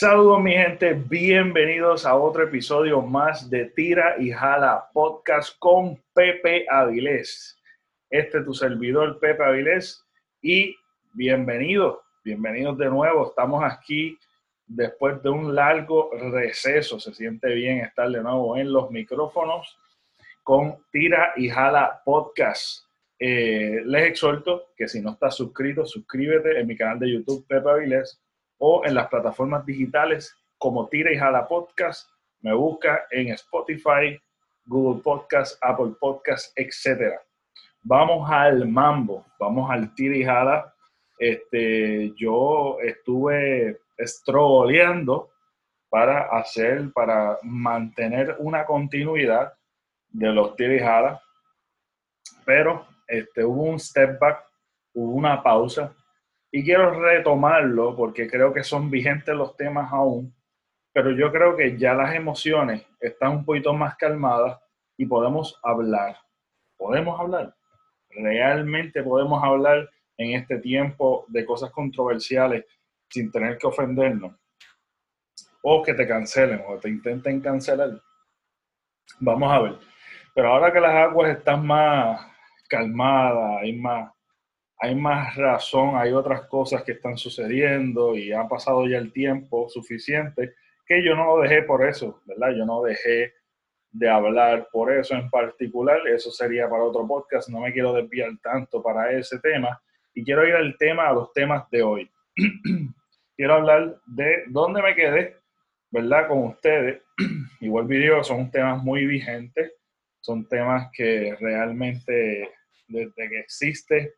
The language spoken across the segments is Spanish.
Saludos mi gente, bienvenidos a otro episodio más de Tira y Jala Podcast con Pepe Avilés. Este es tu servidor Pepe Avilés y bienvenidos, bienvenidos de nuevo. Estamos aquí después de un largo receso. Se siente bien estar de nuevo en los micrófonos con Tira y Jala Podcast. Eh, les exhorto que si no estás suscrito, suscríbete en mi canal de YouTube Pepe Avilés o en las plataformas digitales como Tira y Jala Podcast. Me busca en Spotify, Google Podcast, Apple Podcast, etc. Vamos al mambo, vamos al Tira y Jala. Este, yo estuve estroleando para hacer, para mantener una continuidad de los Tira y Jala, pero este, hubo un step back, hubo una pausa y quiero retomarlo porque creo que son vigentes los temas aún, pero yo creo que ya las emociones están un poquito más calmadas y podemos hablar. Podemos hablar. Realmente podemos hablar en este tiempo de cosas controversiales sin tener que ofendernos. O que te cancelen o te intenten cancelar. Vamos a ver. Pero ahora que las aguas están más calmadas, hay más hay más razón, hay otras cosas que están sucediendo y ha pasado ya el tiempo suficiente que yo no lo dejé por eso, ¿verdad? Yo no dejé de hablar por eso en particular, eso sería para otro podcast, no me quiero desviar tanto para ese tema y quiero ir al tema, a los temas de hoy. quiero hablar de dónde me quedé, ¿verdad? Con ustedes. Igual video son temas muy vigentes, son temas que realmente desde que existe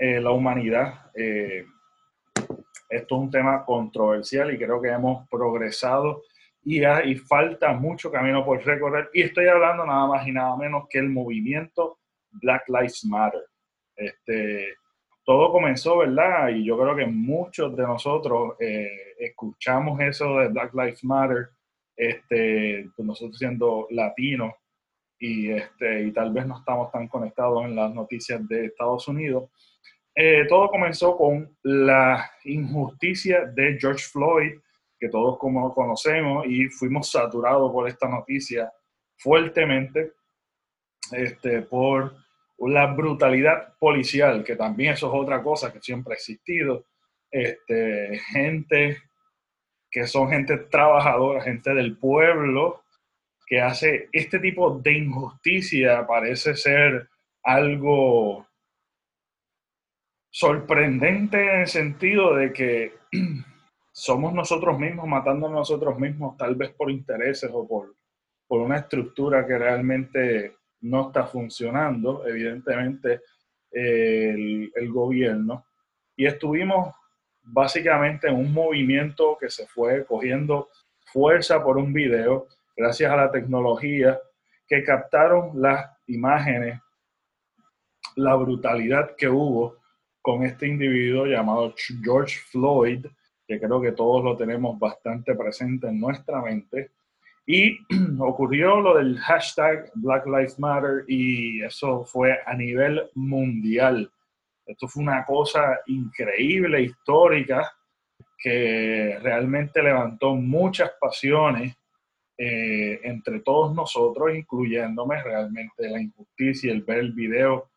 eh, la humanidad. Eh, esto es un tema controversial y creo que hemos progresado y, hay, falta mucho camino por recorrer. Y estoy hablando nada más y nada menos que el movimiento Black Lives Matter. Este, todo comenzó, ¿verdad? Y yo creo que muchos de nosotros eh, escuchamos eso de Black Lives Matter, este, pues nosotros siendo latinos y, este, y tal vez no estamos tan conectados en las noticias de Estados Unidos, eh, todo comenzó con la injusticia de George Floyd, que todos como conocemos y fuimos saturados por esta noticia fuertemente este, por la brutalidad policial, que también eso es otra cosa que siempre ha existido. Este, gente que son gente trabajadora, gente del pueblo, que hace este tipo de injusticia, parece ser algo sorprendente en el sentido de que somos nosotros mismos matando a nosotros mismos, tal vez por intereses o por, por una estructura que realmente no está funcionando, evidentemente el, el gobierno. Y estuvimos básicamente en un movimiento que se fue cogiendo fuerza por un video, gracias a la tecnología, que captaron las imágenes, la brutalidad que hubo con este individuo llamado George Floyd, que creo que todos lo tenemos bastante presente en nuestra mente. Y ocurrió lo del hashtag Black Lives Matter y eso fue a nivel mundial. Esto fue una cosa increíble, histórica, que realmente levantó muchas pasiones eh, entre todos nosotros, incluyéndome realmente la injusticia, el ver el video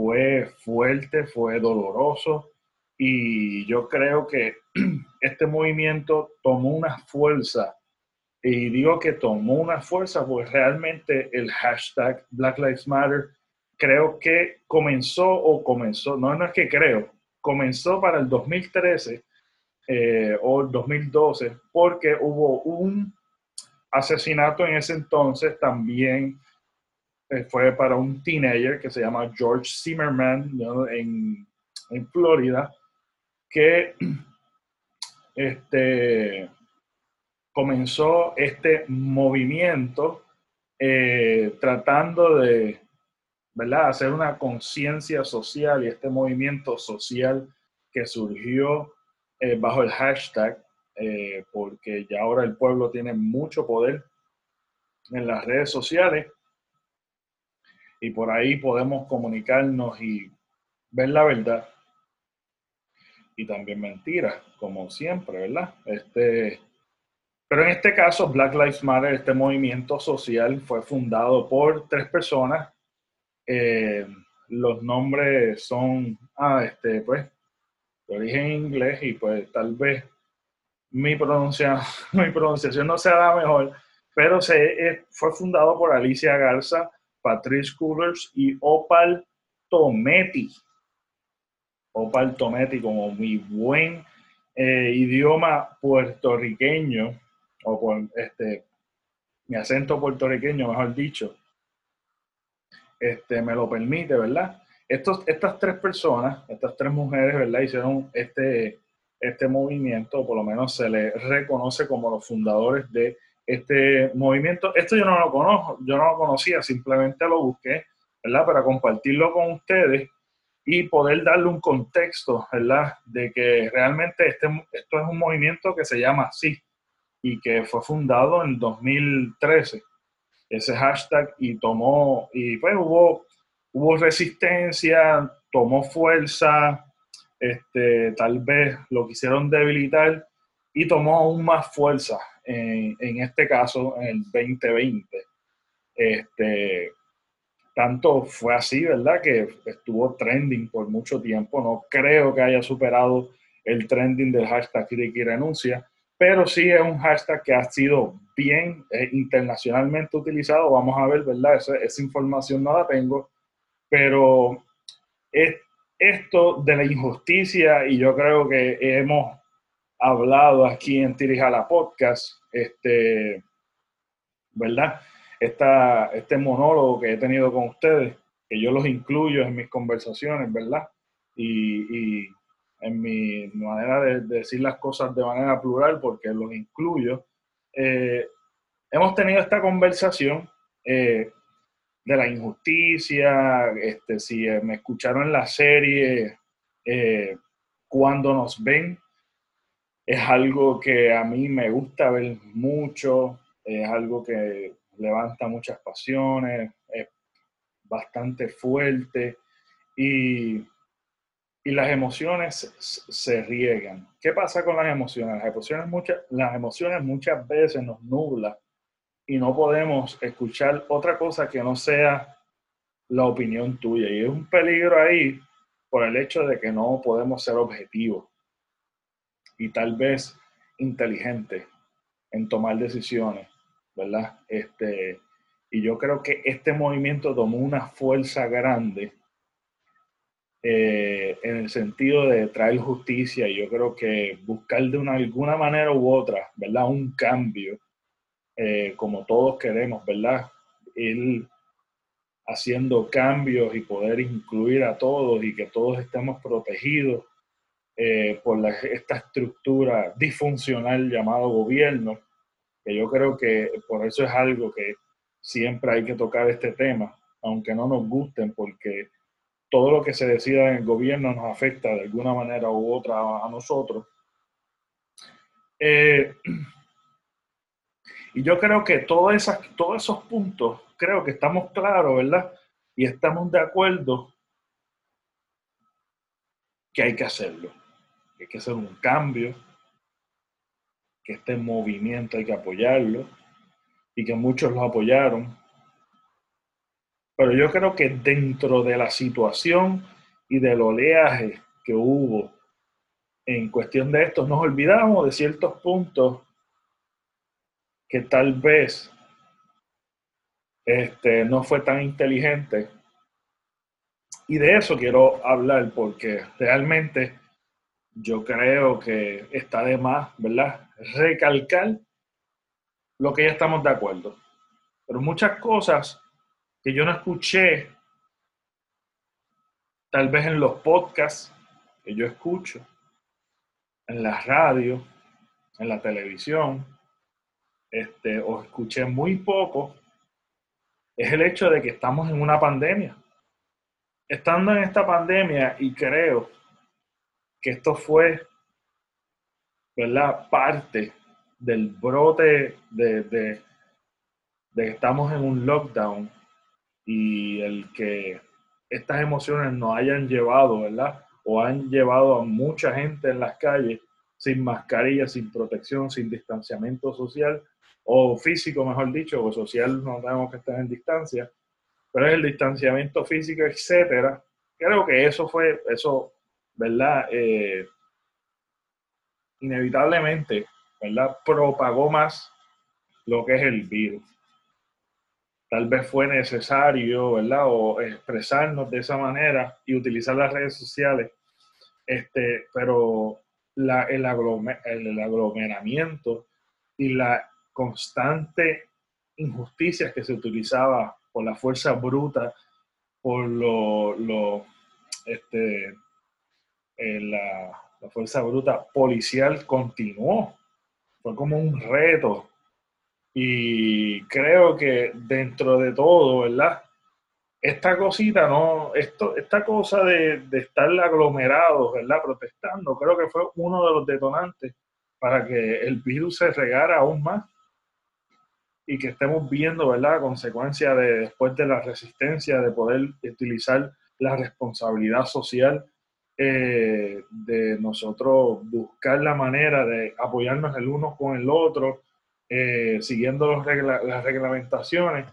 fue fuerte, fue doloroso y yo creo que este movimiento tomó una fuerza y digo que tomó una fuerza porque realmente el hashtag Black Lives Matter creo que comenzó o comenzó, no, no es que creo, comenzó para el 2013 eh, o el 2012 porque hubo un asesinato en ese entonces también fue para un teenager que se llama George Zimmerman en, en, Florida, que este, comenzó este movimiento eh, tratando de ¿verdad? hacer una conciencia social y este movimiento social que surgió eh, bajo el hashtag, porque ya ahora el pueblo tiene mucho poder en las redes sociales y por ahí podemos comunicarnos y ver la verdad. y también mentiras, como siempre, ¿verdad? Este, pero en este caso, Black Lives Matter, este movimiento social, fue fundado por tres personas. Eh, los nombres son, ah, este, pues, de origen inglés y pues tal vez mi, pronuncia, mi pronunciación no sea la mejor, pero se, eh, fue fundado por Alicia Garza, Patrice Coolers y Opal Tometi. Opal Tometi como mi buen eh, idioma puertorriqueño, o por este, mi acento puertorriqueño, mejor dicho, este, me lo permite, ¿verdad? Estos, estas tres personas, estas tres mujeres, ¿verdad? Hicieron este, este movimiento, por lo menos se les reconoce como los fundadores de este movimiento. Esto yo no lo conozco, yo no lo conocía, simplemente lo busqué, ¿verdad? Para compartirlo con ustedes y poder darle un contexto, ¿verdad? De que realmente este, esto es un movimiento que se llama así y que fue fundado en 2013, ese hashtag, y tomó, y pues hubo, hubo resistencia, tomó fuerza, este, tal vez lo quisieron debilitar y tomó aún más fuerza en, en este caso en el 2020. Este, tanto fue así, ¿verdad? Que estuvo trending por mucho tiempo. No creo que haya superado el trending del hashtag Ricky Renuncia, pero sí es un hashtag que ha sido bien eh, internacionalmente utilizado. Vamos a ver, ¿verdad? Esa, esa información no la tengo, pero es, esto de la injusticia, y yo creo que hemos hablado aquí en Tirijala Podcast, este, ¿verdad? esta, este monólogo que he tenido con ustedes, que yo los incluyo en mis conversaciones, ¿verdad? Y, en mi manera de, decir las cosas de manera plural, porque los incluyo. Eh, hemos tenido esta conversación eh, de la injusticia, este, si eh, me escucharon en la serie, cuando nos ven, es algo que a mí me gusta ver mucho, es algo que levanta muchas pasiones, es bastante fuerte y, y las emociones se riegan. ¿Qué pasa con las emociones? Las emociones, muchas, las emociones muchas veces nos nublan y no podemos escuchar otra cosa que no sea la opinión tuya. Y es un peligro ahí por el hecho de que no podemos ser objetivos y tal vez inteligentes en tomar decisiones. ¿verdad? Este, y yo creo que este movimiento tomó una fuerza grande eh, en el sentido de traer justicia y yo creo que buscar de una, alguna manera u otra, ¿verdad? Un cambio, eh, como todos queremos, ¿verdad? Ir haciendo cambios y poder incluir a todos y que todos estemos protegidos eh, por esta estructura disfuncional llamado gobierno que yo creo que por eso es algo que siempre hay que tocar este tema, aunque no nos gusten, porque todo lo que se decida en el gobierno nos afecta de alguna manera u otra a nosotros. Eh, y yo creo que todos esos puntos, creo que estamos claros, ¿verdad? Y estamos de acuerdo que hay que hacerlo, que hay que hacer un cambio, que este movimiento hay que apoyarlo y que muchos lo apoyaron. Pero yo creo que dentro de la situación y del oleaje que hubo en cuestión de esto, nos olvidamos de ciertos puntos que tal vez este, no fue tan inteligente. Y de eso quiero hablar porque realmente yo creo que está de más, ¿verdad? Recalcar lo que ya estamos de acuerdo. Pero muchas cosas que yo no escuché, tal vez en los podcasts que yo escucho, en la radio, en la televisión, este, o escuché muy poco, es el hecho de que estamos en una pandemia. Estando en esta pandemia, y creo que esto fue, ¿verdad? Parte del brote de, de, de que estamos en un lockdown y el que estas emociones nos hayan llevado, ¿verdad? o han llevado a mucha gente en las calles sin mascarilla, sin protección, sin distanciamiento social o físico, mejor dicho, o social, no tenemos que estar en distancia, pero es el distanciamiento físico, etcétera. Creo que eso fue, eso, ¿verdad? Eh, inevitablemente, ¿verdad? Propagó más lo que es el virus. Tal vez fue necesario, ¿verdad? O expresarnos de esa manera y utilizar las redes sociales. Este, pero la, el, el aglomeramiento y la constante injusticias que se utilizaba por la fuerza bruta, por lo, lo este, eh, la, la fuerza bruta policial continuó. Fue como un reto. Y creo que dentro de todo, ¿verdad? Esta cosita, no, esto, esta cosa de, de estar aglomerados, ¿verdad? Protestando, creo que fue uno de los detonantes para que el virus se regara aún más y que estemos viendo, ¿verdad?, consecuencia de después de la resistencia, de poder utilizar la responsabilidad social eh, de nosotros buscar la manera de apoyarnos el uno con el otro, eh, siguiendo las reglamentaciones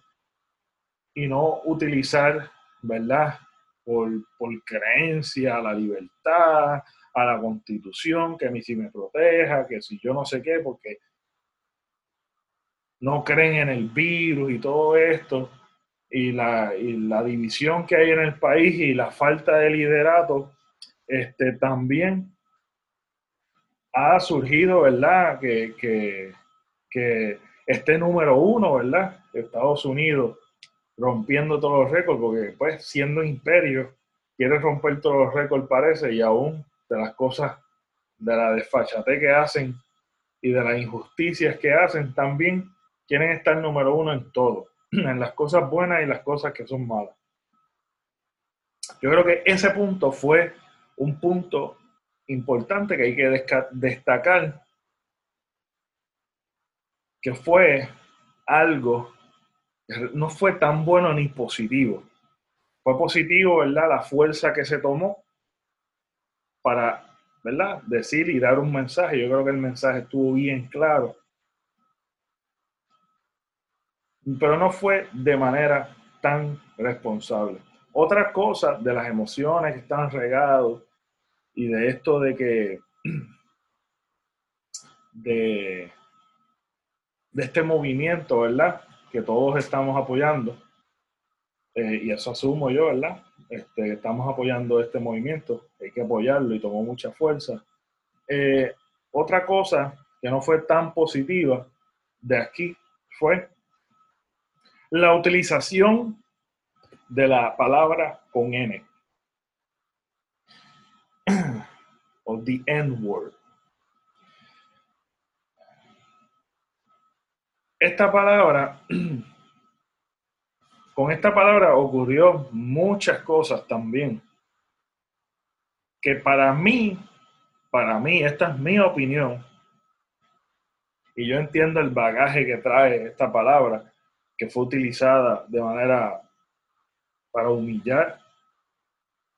y no utilizar, ¿verdad? Por, por, creencia a la libertad, a la constitución, que a mí sí me proteja, que si yo no sé qué, porque no creen en el virus y todo esto, y la, y la división que hay en el país y la falta de liderato este, también ha surgido, ¿verdad? Que, que, que este número uno, ¿verdad? Estados Unidos rompiendo todos los récords, porque pues siendo imperio, quiere romper todos los récords parece, y aún de las cosas, de la desfachate que hacen y de las injusticias que hacen, también quieren estar número uno en todo, en las cosas buenas y las cosas que son malas. Yo creo que ese punto fue un punto importante que hay que destacar, que fue algo no fue tan bueno ni positivo. Fue positivo, ¿verdad? La fuerza que se tomó para, ¿verdad? Decir y dar un mensaje. Yo creo que el mensaje estuvo bien claro. Pero no fue de manera tan responsable. Otra cosa de las emociones que están regados y de esto de que de, de este movimiento, ¿verdad? Que todos estamos apoyando, eh, y eso asumo yo, ¿verdad? Este, estamos apoyando este movimiento, hay que apoyarlo y tomó mucha fuerza. Eh, otra cosa que no fue tan positiva de aquí fue la utilización de la palabra con N. o the N-word. Esta palabra, con esta palabra ocurrió muchas cosas también. Que para mí, para mí, esta es mi opinión, y yo entiendo el bagaje que trae esta palabra, que fue utilizada de manera para humillar.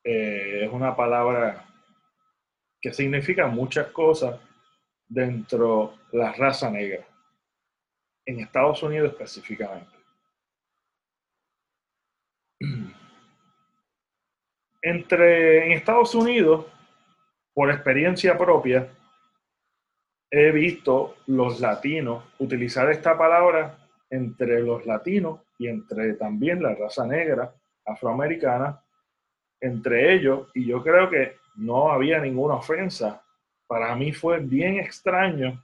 Eh, es una palabra que significa muchas cosas dentro de la raza negra, en Estados Unidos específicamente. Entre en Estados Unidos, por experiencia propia, he visto los latinos utilizar esta palabra entre los latinos y entre también la raza negra afroamericana, entre ellos, y yo creo que no había ninguna ofensa. Para mí fue bien extraño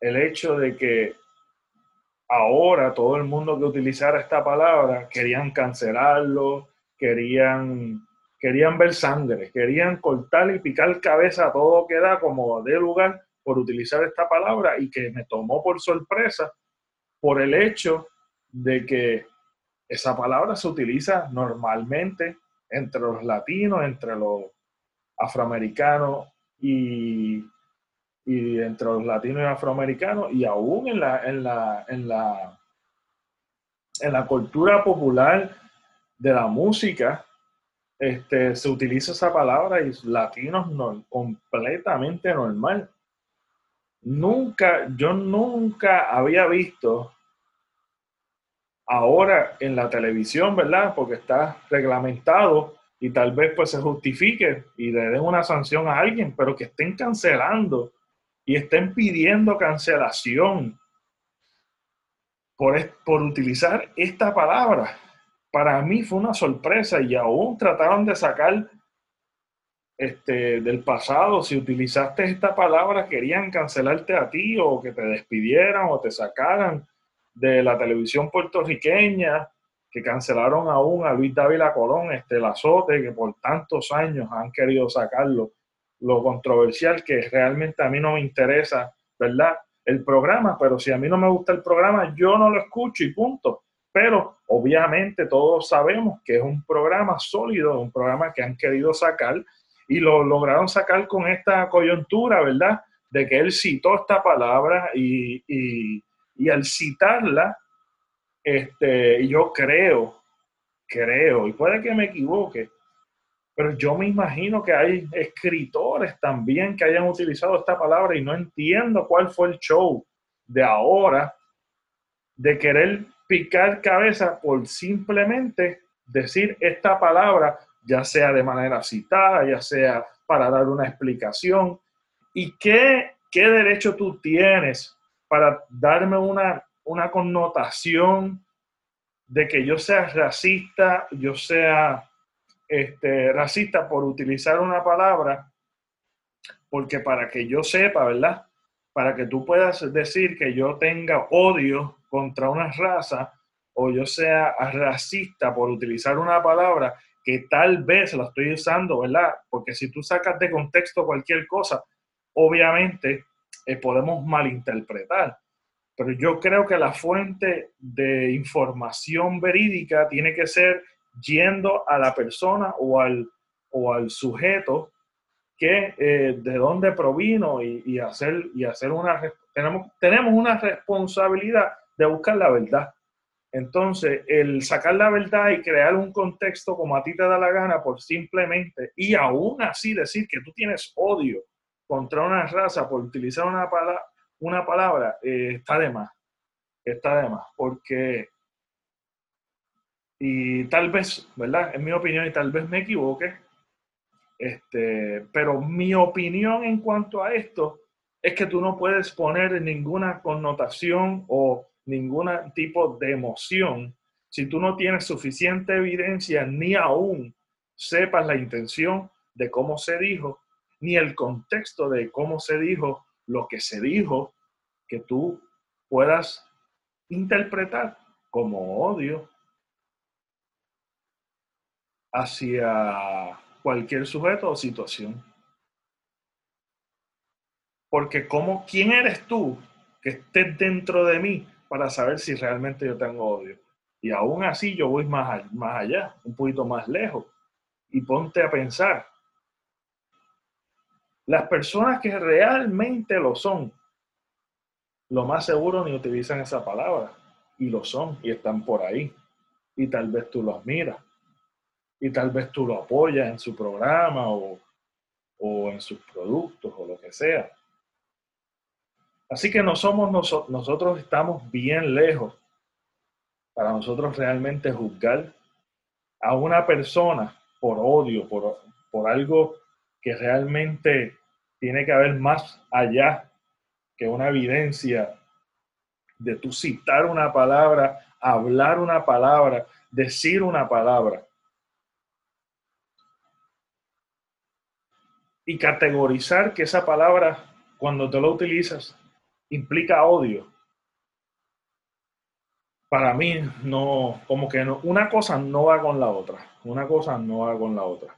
el hecho de que ahora todo el mundo que utilizara esta palabra querían cancelarlo, querían, querían ver sangre, querían cortar y picar cabeza a todo que da como de lugar por utilizar esta palabra y que me tomó por sorpresa por el hecho de que esa palabra se utiliza normalmente entre los latinos, entre los afroamericanos y, y entre los latinos y afroamericanos y aún en la, en la, en la, en la cultura popular de la música, este, se utiliza esa palabra y latinos no, completamente normal. Nunca, yo nunca había visto ahora en la televisión, ¿verdad? Porque está reglamentado y tal vez pues se justifique y le den una sanción a alguien, pero que estén cancelando y estén pidiendo cancelación por, por utilizar esta palabra para mí fue una sorpresa y aún trataron de sacar este, del pasado, si utilizaste esta palabra, querían cancelarte a ti o que te despidieran o te sacaran de la televisión puertorriqueña, que cancelaron aún a Luis Dávila Colón, este Lazote, que por tantos años han querido sacarlo. Lo controversial que realmente a mí no me interesa, ¿verdad? El programa, pero si a mí no me gusta el programa, yo no lo escucho y punto. Pero obviamente todos sabemos que es un programa sólido, un programa que han querido sacar y lo lograron sacar con esta coyuntura, ¿verdad? De que él citó esta palabra y, y, al citarla, este, yo creo, creo, y puede que me equivoque, pero yo me imagino que hay escritores también que hayan utilizado esta palabra y no entiendo cuál fue el show de ahora de querer picar cabeza por simplemente decir esta palabra, ya sea de manera citada, ya sea para dar una explicación. ¿Y qué, qué derecho tú tienes para darme una, una connotación de que yo sea racista, yo sea este, racista por utilizar una palabra? Porque para que yo sepa, ¿verdad? Para que tú puedas decir que yo tenga odio contra una raza o yo sea racista por utilizar una palabra que tal vez la estoy usando, ¿verdad? Porque si tú sacas de contexto cualquier cosa, obviamente eh, podemos malinterpretar. Pero yo creo que la fuente de información verídica tiene que ser yendo a la persona o al, o al sujeto que eh, de dónde provino y, hacer, y hacer una... Tenemos, tenemos una responsabilidad de buscar la verdad. Entonces, el sacar la verdad y crear un contexto como a ti te da la gana por simplemente, y aún así decir que tú tienes odio contra una raza por utilizar una, palabra, una palabra, eh, está de más. Está de más. Porque, y tal vez, ¿verdad? En mi opinión, y tal vez me equivoque, este, pero mi opinión en cuanto a esto es que tú no puedes poner ninguna connotación o ningún tipo de emoción si tú no tienes suficiente evidencia ni aún sepas la intención de cómo se dijo, ni el contexto de cómo se dijo lo que se dijo, que tú puedas interpretar como odio hacia cualquier sujeto o situación. Porque como, ¿quién eres tú que estés dentro de mí para saber si realmente yo tengo odio. Y aún así yo voy más, más allá, un poquito más lejos. Y ponte a pensar, las personas que realmente lo son, lo más seguro ni utilizan esa palabra. Y lo son, y están por ahí. Y tal vez tú los miras. Y tal vez tú lo apoyas en su programa o, o en sus productos o lo que sea. Así que no somos nosotros, estamos bien lejos para nosotros realmente juzgar a una persona por odio, por, por algo que realmente tiene que haber más allá que una evidencia de tú citar una palabra, hablar una palabra, decir una palabra. Y categorizar que esa palabra, cuando te lo utilizas, implica odio. Para mí, no, como que no, una cosa no va con la otra. Una cosa no va con la otra.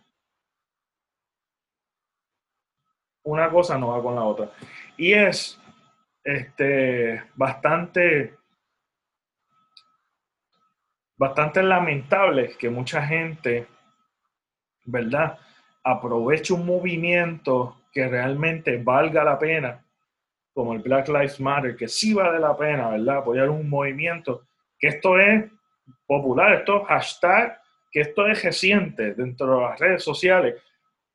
Una cosa no va con la otra. Y es este, bastante, bastante lamentable que mucha gente, ¿verdad? Aproveche un movimiento que realmente valga la pena como el Black Lives Matter, que sí vale la pena, ¿verdad? Apoyar un movimiento, que esto es popular, esto es hashtag que esto es reciente dentro de las redes sociales,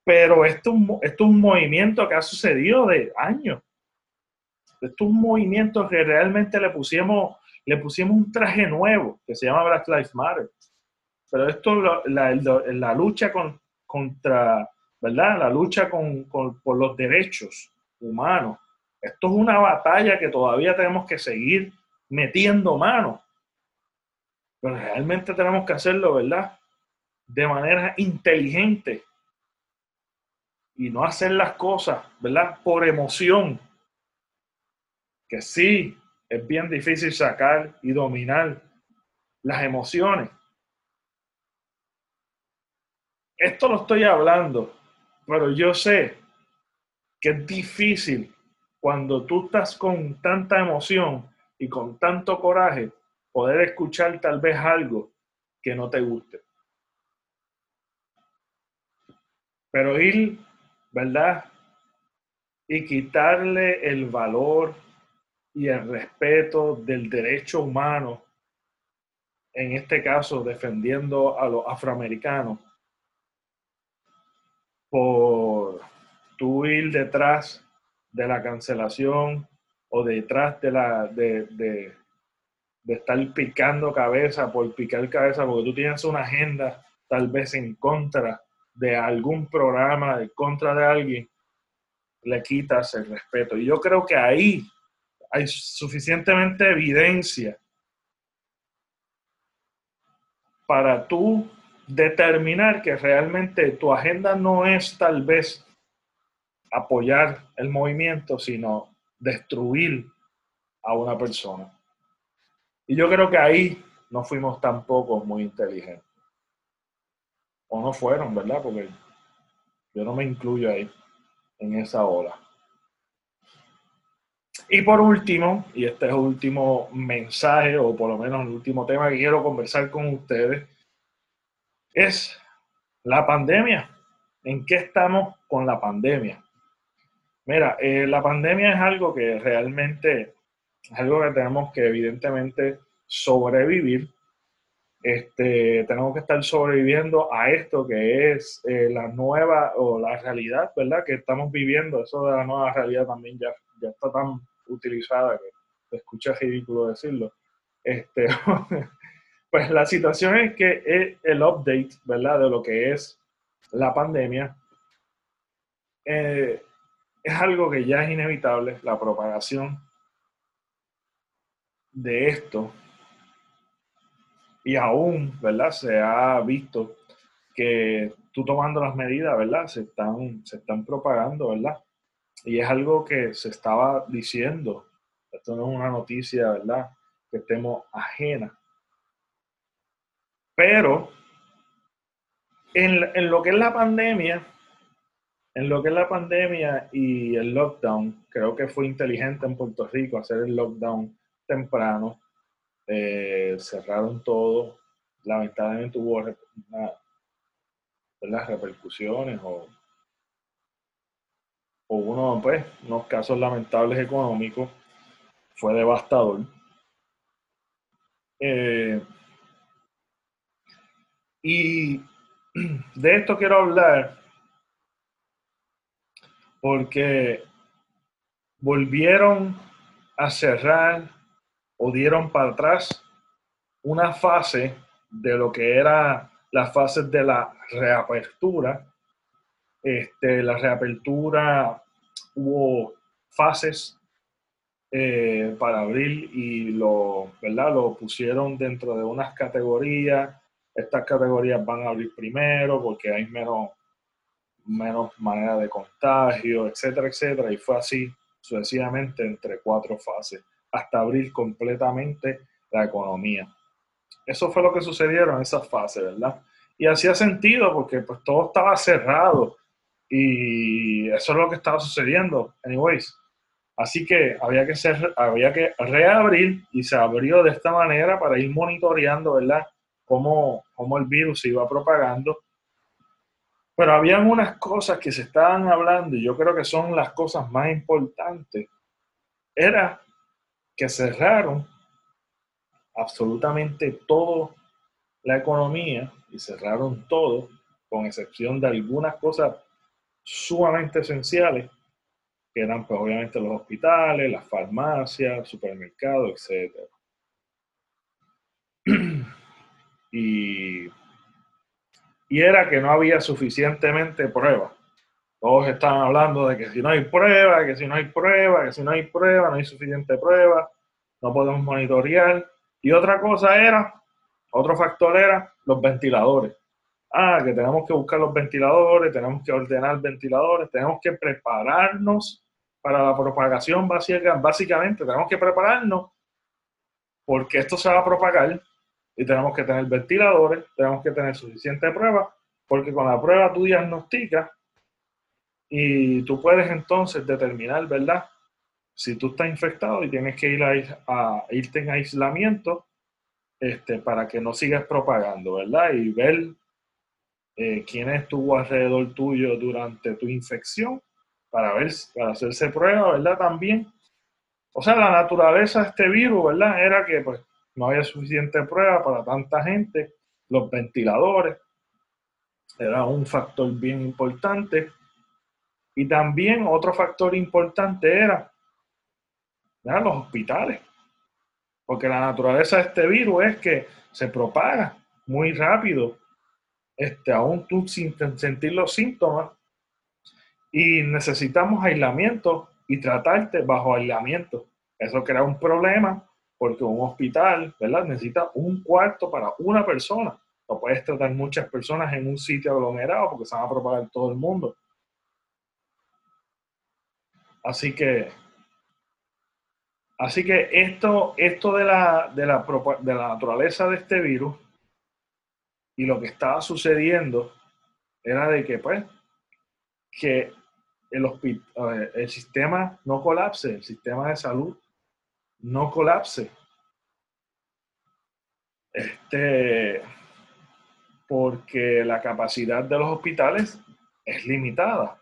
pero esto, esto es un movimiento que ha sucedido de años. Esto es un movimiento que realmente le pusimos, le pusimos un traje nuevo que se llama Black Lives Matter. Pero esto, la, la, lucha con, contra, ¿verdad? La lucha con, por los derechos humanos. Esto es una batalla que todavía tenemos que seguir metiendo mano. Pero realmente tenemos que hacerlo, ¿verdad? De manera inteligente. Y no hacer las cosas, ¿verdad? Por emoción. Que sí, es bien difícil sacar y dominar las emociones. Esto lo estoy hablando, pero yo sé que es difícil cuando tú estás con tanta emoción y con tanto coraje poder escuchar tal vez algo que no te guste. Pero ir, ¿verdad? Y quitarle el valor y el respeto del derecho humano, en este caso defendiendo a los afroamericanos, por tu ir detrás de la cancelación o detrás de la de, de, estar picando cabeza por picar cabeza porque tú tienes una agenda tal vez en contra de algún programa, en contra de alguien, le quitas el respeto. Y yo creo que ahí hay suficientemente evidencia para tú determinar que realmente tu agenda no es tal vez apoyar el movimiento, sino destruir a una persona. Y yo creo que ahí no fuimos tampoco muy inteligentes. O no fueron, ¿verdad? Porque yo no me incluyo ahí, en esa ola. Y por último, y este es el último mensaje, o por lo menos el último tema que quiero conversar con ustedes, es la pandemia. ¿En qué estamos con la pandemia? Mira, eh, la pandemia es algo que realmente es algo que tenemos que evidentemente sobrevivir. Este, tenemos que estar sobreviviendo a esto que es eh, la nueva o la realidad, ¿verdad? Que estamos viviendo. Eso de la nueva realidad también ya, ya está tan utilizada que escucha ridículo decirlo. Este, pues la situación es que el update, ¿verdad? De lo que es la pandemia. Eh, es algo que ya es inevitable, la propagación de esto. Y aún, ¿verdad? Se ha visto que tú tomando las medidas, ¿verdad? Se están, se están propagando, ¿verdad? Y es algo que se estaba diciendo. Esto no es una noticia, ¿verdad? Que estemos ajena. Pero en, en lo que es la pandemia, en lo que es la pandemia y el lockdown, creo que fue inteligente en Puerto Rico hacer el lockdown temprano. Eh, cerraron todo. Lamentablemente hubo las repercusiones o, o uno, pues, unos casos lamentables económicos. Fue devastador. Eh, y de esto quiero hablar porque volvieron a cerrar o dieron para atrás una fase de lo que era las fases de la reapertura. Este, la reapertura hubo fases eh, para abrir y lo, ¿verdad? lo pusieron dentro de unas categorías. Estas categorías van a abrir primero porque hay menos menos manera de contagio, etcétera, etcétera. Y fue así sucesivamente entre cuatro fases, hasta abrir completamente la economía. Eso fue lo que sucedieron en esas fases, ¿verdad? Y hacía sentido porque pues todo estaba cerrado y eso es lo que estaba sucediendo, anyways. Así que había que, ser, había que reabrir y se abrió de esta manera para ir monitoreando, ¿verdad? Cómo, cómo el virus se iba propagando pero habían unas cosas que se estaban hablando y yo creo que son las cosas más importantes. Era que cerraron absolutamente todo la economía y cerraron todo, con excepción de algunas cosas sumamente esenciales, que eran pues, obviamente los hospitales, las farmacias, supermercados, etc. y, y era que no había suficientemente pruebas. Todos estaban hablando de que si no hay prueba, que si no hay prueba, que si no hay prueba, no hay suficiente prueba, no podemos monitorear. Y otra cosa era, otro factor era los ventiladores. Ah, que tenemos que buscar los ventiladores, tenemos que ordenar ventiladores, tenemos que prepararnos para la propagación básica, básicamente, tenemos que prepararnos porque esto se va a propagar y tenemos que tener ventiladores, tenemos que tener suficiente prueba, porque con la prueba tú diagnosticas y tú puedes entonces determinar, ¿verdad? Si tú estás infectado y tienes que ir a, irte en aislamiento este, para que no sigas propagando, ¿verdad? Y ver eh, quién estuvo alrededor tuyo durante tu infección para ver, para hacerse prueba, ¿verdad? También. O sea, la naturaleza de este virus, ¿verdad? Era que pues no había suficiente prueba para tanta gente, los ventiladores, era un factor bien importante. Y también otro factor importante era los hospitales. Porque la naturaleza de este virus es que se propaga muy rápido, este, aún tú sin sentir los síntomas. Y necesitamos aislamiento y tratarte bajo aislamiento. Eso crea un problema porque un hospital, ¿verdad? Necesita un cuarto para una persona. No puedes tratar muchas personas en un sitio aglomerado porque se van a propagar todo el mundo. Así que, así que esto, esto de, la, de, la, de la naturaleza de este virus y lo que estaba sucediendo era de que, pues, que el, el sistema no colapse, el sistema de salud no colapse. Este, porque la capacidad de los hospitales es limitada.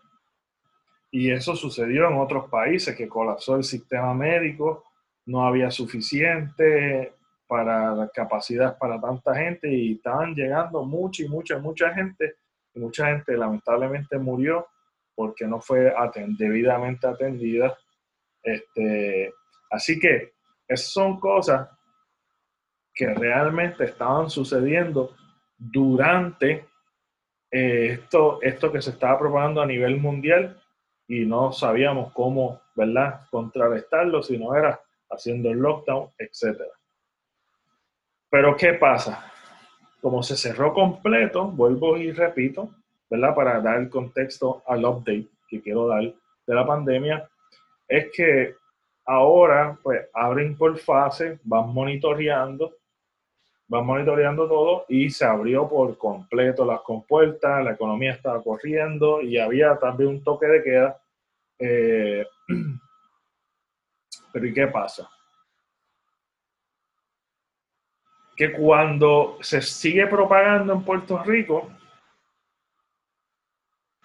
Y eso sucedió en otros países que colapsó el sistema médico, no había suficiente para la capacidad para tanta gente y estaban llegando mucha y mucha, mucha gente mucha gente lamentablemente murió porque no fue debidamente atendida. Este, así que esas son cosas que realmente estaban sucediendo durante eh, esto, esto que se estaba propagando a nivel mundial y no sabíamos cómo, ¿verdad?, contrarrestarlo, si no era haciendo el lockdown, etc. Pero ¿qué pasa? Como se cerró completo, vuelvo y repito, ¿verdad?, para dar el contexto al update que quiero dar de la pandemia, es que ahora, pues, abren por fase, van monitoreando, van monitoreando todo y se abrió por completo las compuertas, la economía estaba corriendo y había también un toque de queda eh, pero ¿y qué pasa? Que cuando se sigue propagando en Puerto Rico,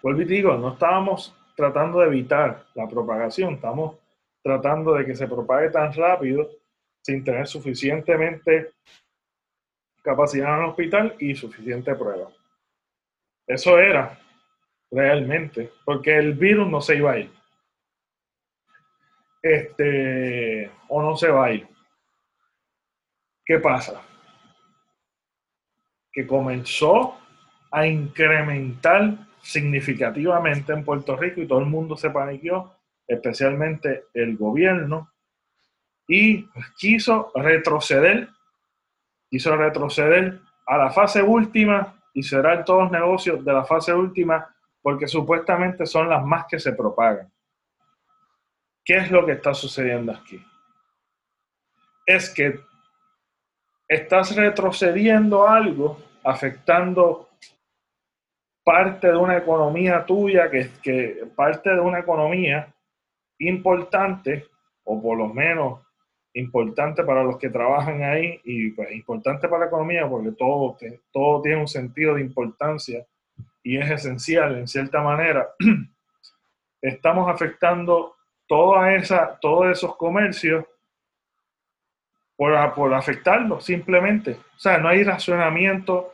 vuelvo y digo, no estábamos tratando de evitar la propagación, estamos tratando de que se propague tan rápido sin tener suficientemente capacidad en el hospital y suficiente prueba. Eso era realmente, porque el virus no se iba a ir este, o no se va a ir. ¿Qué pasa? Que comenzó a incrementar significativamente en Puerto Rico y todo el mundo se paniqueó, especialmente el gobierno, y quiso retroceder, quiso retroceder a la fase última y cerrar todos los negocios de la fase última porque supuestamente son las más que se propagan. ¿Qué es lo que está sucediendo aquí? Es que estás retrocediendo algo, afectando parte de una economía tuya, que, que parte de una economía importante, o por lo menos importante para los que trabajan ahí y pues, importante para la economía porque todo, todo tiene un sentido de importancia y es esencial en cierta manera, estamos afectando toda esa, todos esos comercios por, por afectarlo, simplemente. O sea, no hay razonamiento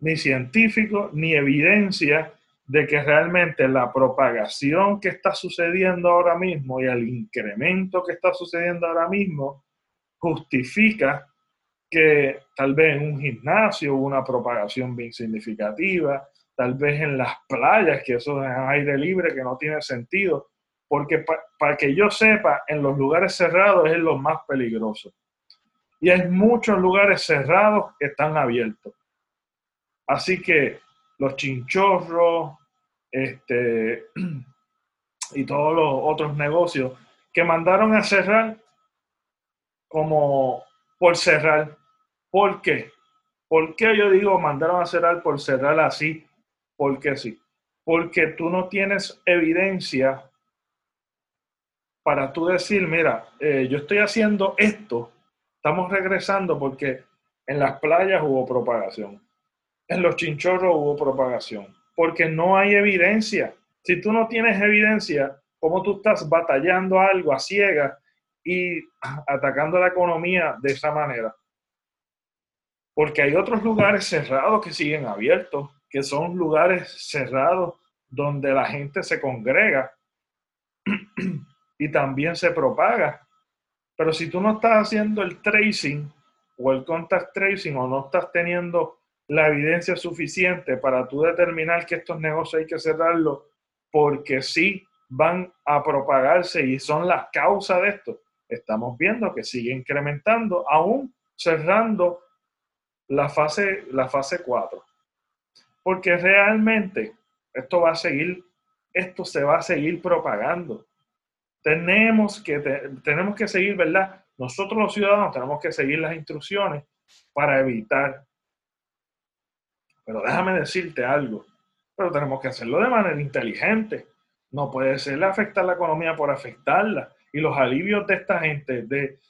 ni científico ni evidencia de que realmente la propagación que está sucediendo ahora mismo y el incremento que está sucediendo ahora mismo justifica que tal vez en un gimnasio hubo una propagación bien significativa, tal vez en las playas, que eso es aire libre, que no tiene sentido, porque para que yo sepa, en los lugares cerrados es lo más peligroso. Y hay muchos lugares cerrados que están abiertos. Así que los chinchorros este, y todos los otros negocios que mandaron a cerrar como por cerrar. ¿Por qué? ¿Por qué yo digo mandaron a cerrar por cerrar así? Porque sí. Porque tú no tienes evidencia para tú decir, mira, eh, yo estoy haciendo esto, estamos regresando porque en las playas hubo propagación en los chinchorros hubo propagación, porque no hay evidencia. Si tú no tienes evidencia, ¿cómo tú estás batallando algo a ciegas y atacando la economía de esa manera? Porque hay otros lugares cerrados que siguen abiertos, que son lugares cerrados donde la gente se congrega y también se propaga. Pero si tú no estás haciendo el tracing o el contact tracing o no estás teniendo la evidencia suficiente para tú determinar que estos negocios hay que cerrarlos porque sí van a propagarse y son la causa de esto. Estamos viendo que sigue incrementando, aún cerrando la fase, la fase 4. Porque realmente esto va a seguir, esto se va a seguir propagando. Tenemos que, tenemos que seguir, ¿verdad? Nosotros los ciudadanos tenemos que seguir las instrucciones para evitar pero déjame decirte algo, pero tenemos que hacerlo de manera inteligente. No puede ser afectar la economía por afectarla. Y los alivios de esta gente, de,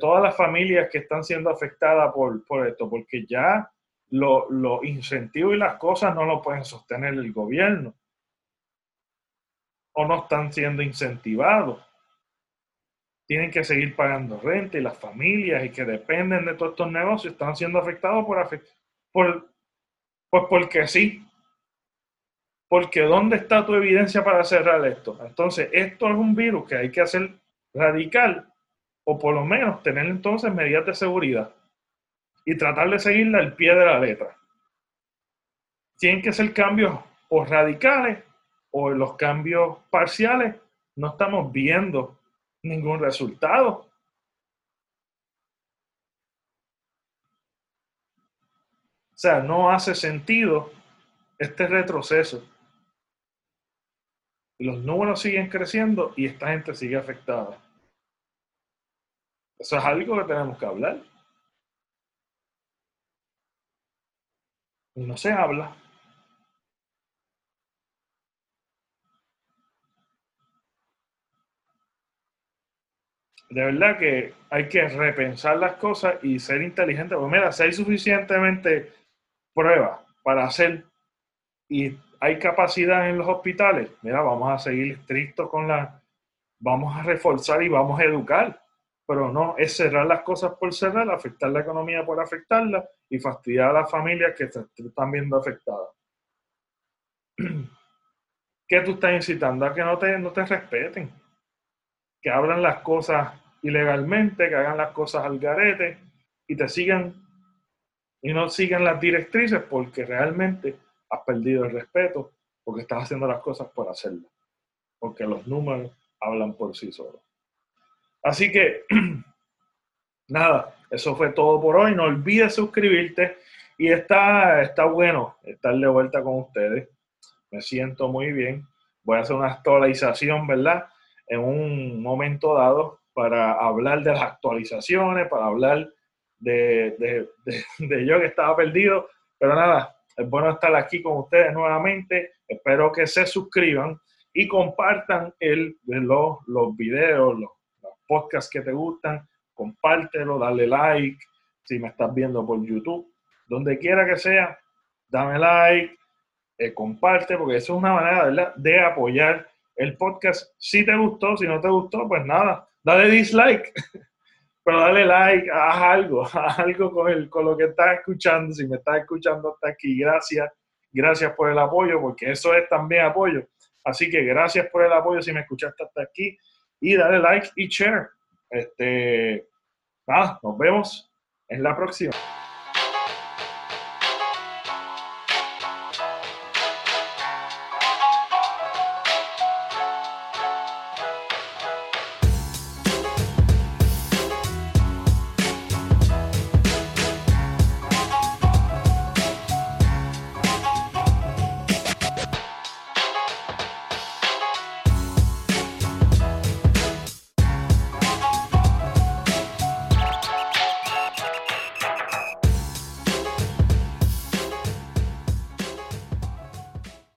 todas las familias que están siendo afectadas por, por esto, porque ya los lo incentivos y las cosas no lo pueden sostener el gobierno. O no están siendo incentivados. Tienen que seguir pagando renta y las familias y que dependen de todos estos negocios están siendo afectados por, por pues porque sí. Porque ¿dónde está tu evidencia para cerrar esto? Entonces, esto es un virus que hay que hacer radical o por lo menos tener entonces medidas de seguridad y tratar de seguirla al pie de la letra. Tienen que ser cambios o radicales o los cambios parciales. No estamos viendo ningún resultado. O sea, no hace sentido este retroceso. Los números siguen creciendo y esta gente sigue afectada. Eso es algo que tenemos que hablar. Y no se habla. De verdad que hay que repensar las cosas y ser inteligente. Pues mira, si hay suficientemente pruebas para hacer y hay capacidad en los hospitales, mira, vamos a seguir estrictos con la, vamos a reforzar y vamos a educar, pero no es cerrar las cosas por cerrar, afectar la economía por afectarla y fastidiar a las familias que se están viendo afectadas. ¿Qué tú estás incitando? A que no te, no te respeten, que abran las cosas ilegalmente, que hagan las cosas al garete y te sigan y no sigan las directrices porque realmente has perdido el respeto porque estás haciendo las cosas por hacerlas, porque los números hablan por sí solos. Así que, nada, eso fue todo por hoy. No olvides suscribirte y está, está bueno estar de vuelta con ustedes. Me siento muy bien. Voy a hacer una actualización, ¿verdad? En un momento dado para hablar de las actualizaciones, para hablar de, yo que estaba perdido. Pero nada, es bueno estar aquí con ustedes nuevamente. Espero que se suscriban y compartan el, los, los videos, los, podcasts que te gustan. Compártelo, dale like si me estás viendo por YouTube. Donde quiera que sea, dame like, eh, comparte, porque eso es una manera de apoyar el podcast. Si te gustó, si no te gustó, pues nada, dale dislike. pero dale like, haz algo, haz algo con, el, con lo que estás escuchando. Si me estás escuchando hasta aquí, gracias. Gracias por el apoyo, porque eso es también apoyo. Así que gracias por el apoyo si me escuchaste hasta aquí. Y dale like y share. Este, nada, nos vemos en la próxima.